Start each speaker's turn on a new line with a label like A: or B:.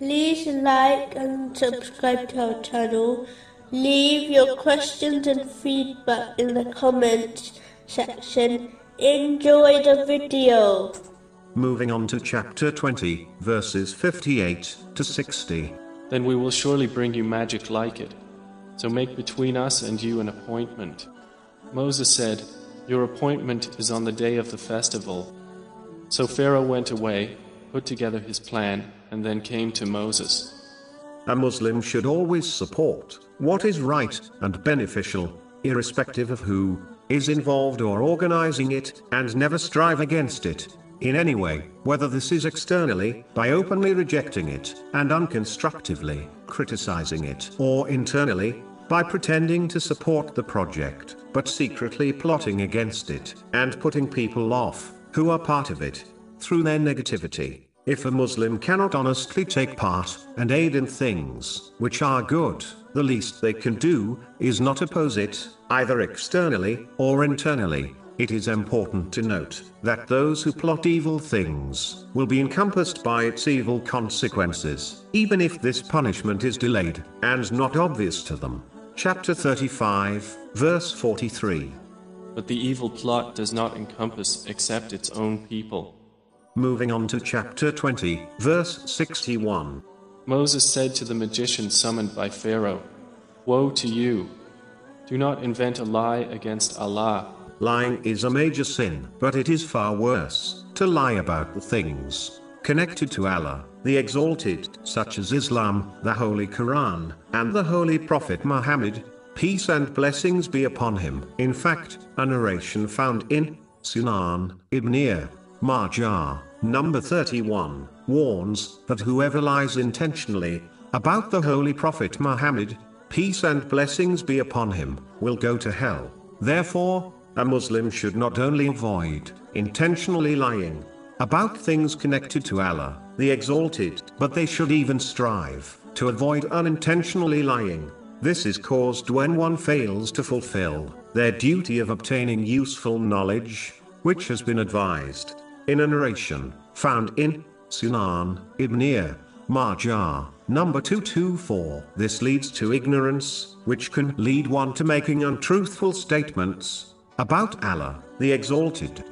A: like and subscribe to our channel. Leave your questions and feedback in the comments section. Enjoy the video.
B: Moving on to chapter 20, verses 58 to 60.
C: Then we will surely bring you magic like it. So make between us and you an appointment. Moses said, Your appointment is on the day of the festival. So Pharaoh went away, put together his plan, and then came to Moses.
B: A Muslim should always support what is right and beneficial, irrespective of who is involved or organizing it, and never strive against it in any way, whether this is externally, by openly rejecting it, and unconstructively criticizing it, or internally, by pretending to support the project, but secretly plotting against it, and putting people off, who are part of it, through their negativity. If a Muslim cannot honestly take part and aid in things which are good, the least they can do is not oppose it, either externally or internally. It is important to note that those who plot evil things will be encompassed by its evil consequences, even if this punishment is delayed and not obvious to them. Chapter 35, verse 43.
C: But the evil plot does not encompass except its own people.
B: Moving on to chapter 20, verse 61.
C: Moses said to the magician summoned by Pharaoh, Woe to you! Do not invent a lie against Allah.
B: Lying is a major sin, but it is far worse to lie about the things connected to Allah, the Exalted, such as Islam, the Holy Quran, and the Holy Prophet Muhammad, peace and blessings be upon him. In fact, a narration found in Sunan Ibn Majah, number 31, warns that whoever lies intentionally about the Holy Prophet Muhammad, peace and blessings be upon him, will go to hell. Therefore, a Muslim should not only avoid intentionally lying about things connected to Allah, the Exalted, but they should even strive to avoid unintentionally lying. This is caused when one fails to fulfill their duty of obtaining useful knowledge, which has been advised in a narration found in Sunan Ibn Majah, number 224. This leads to ignorance, which can lead one to making untruthful statements about Allah, the Exalted.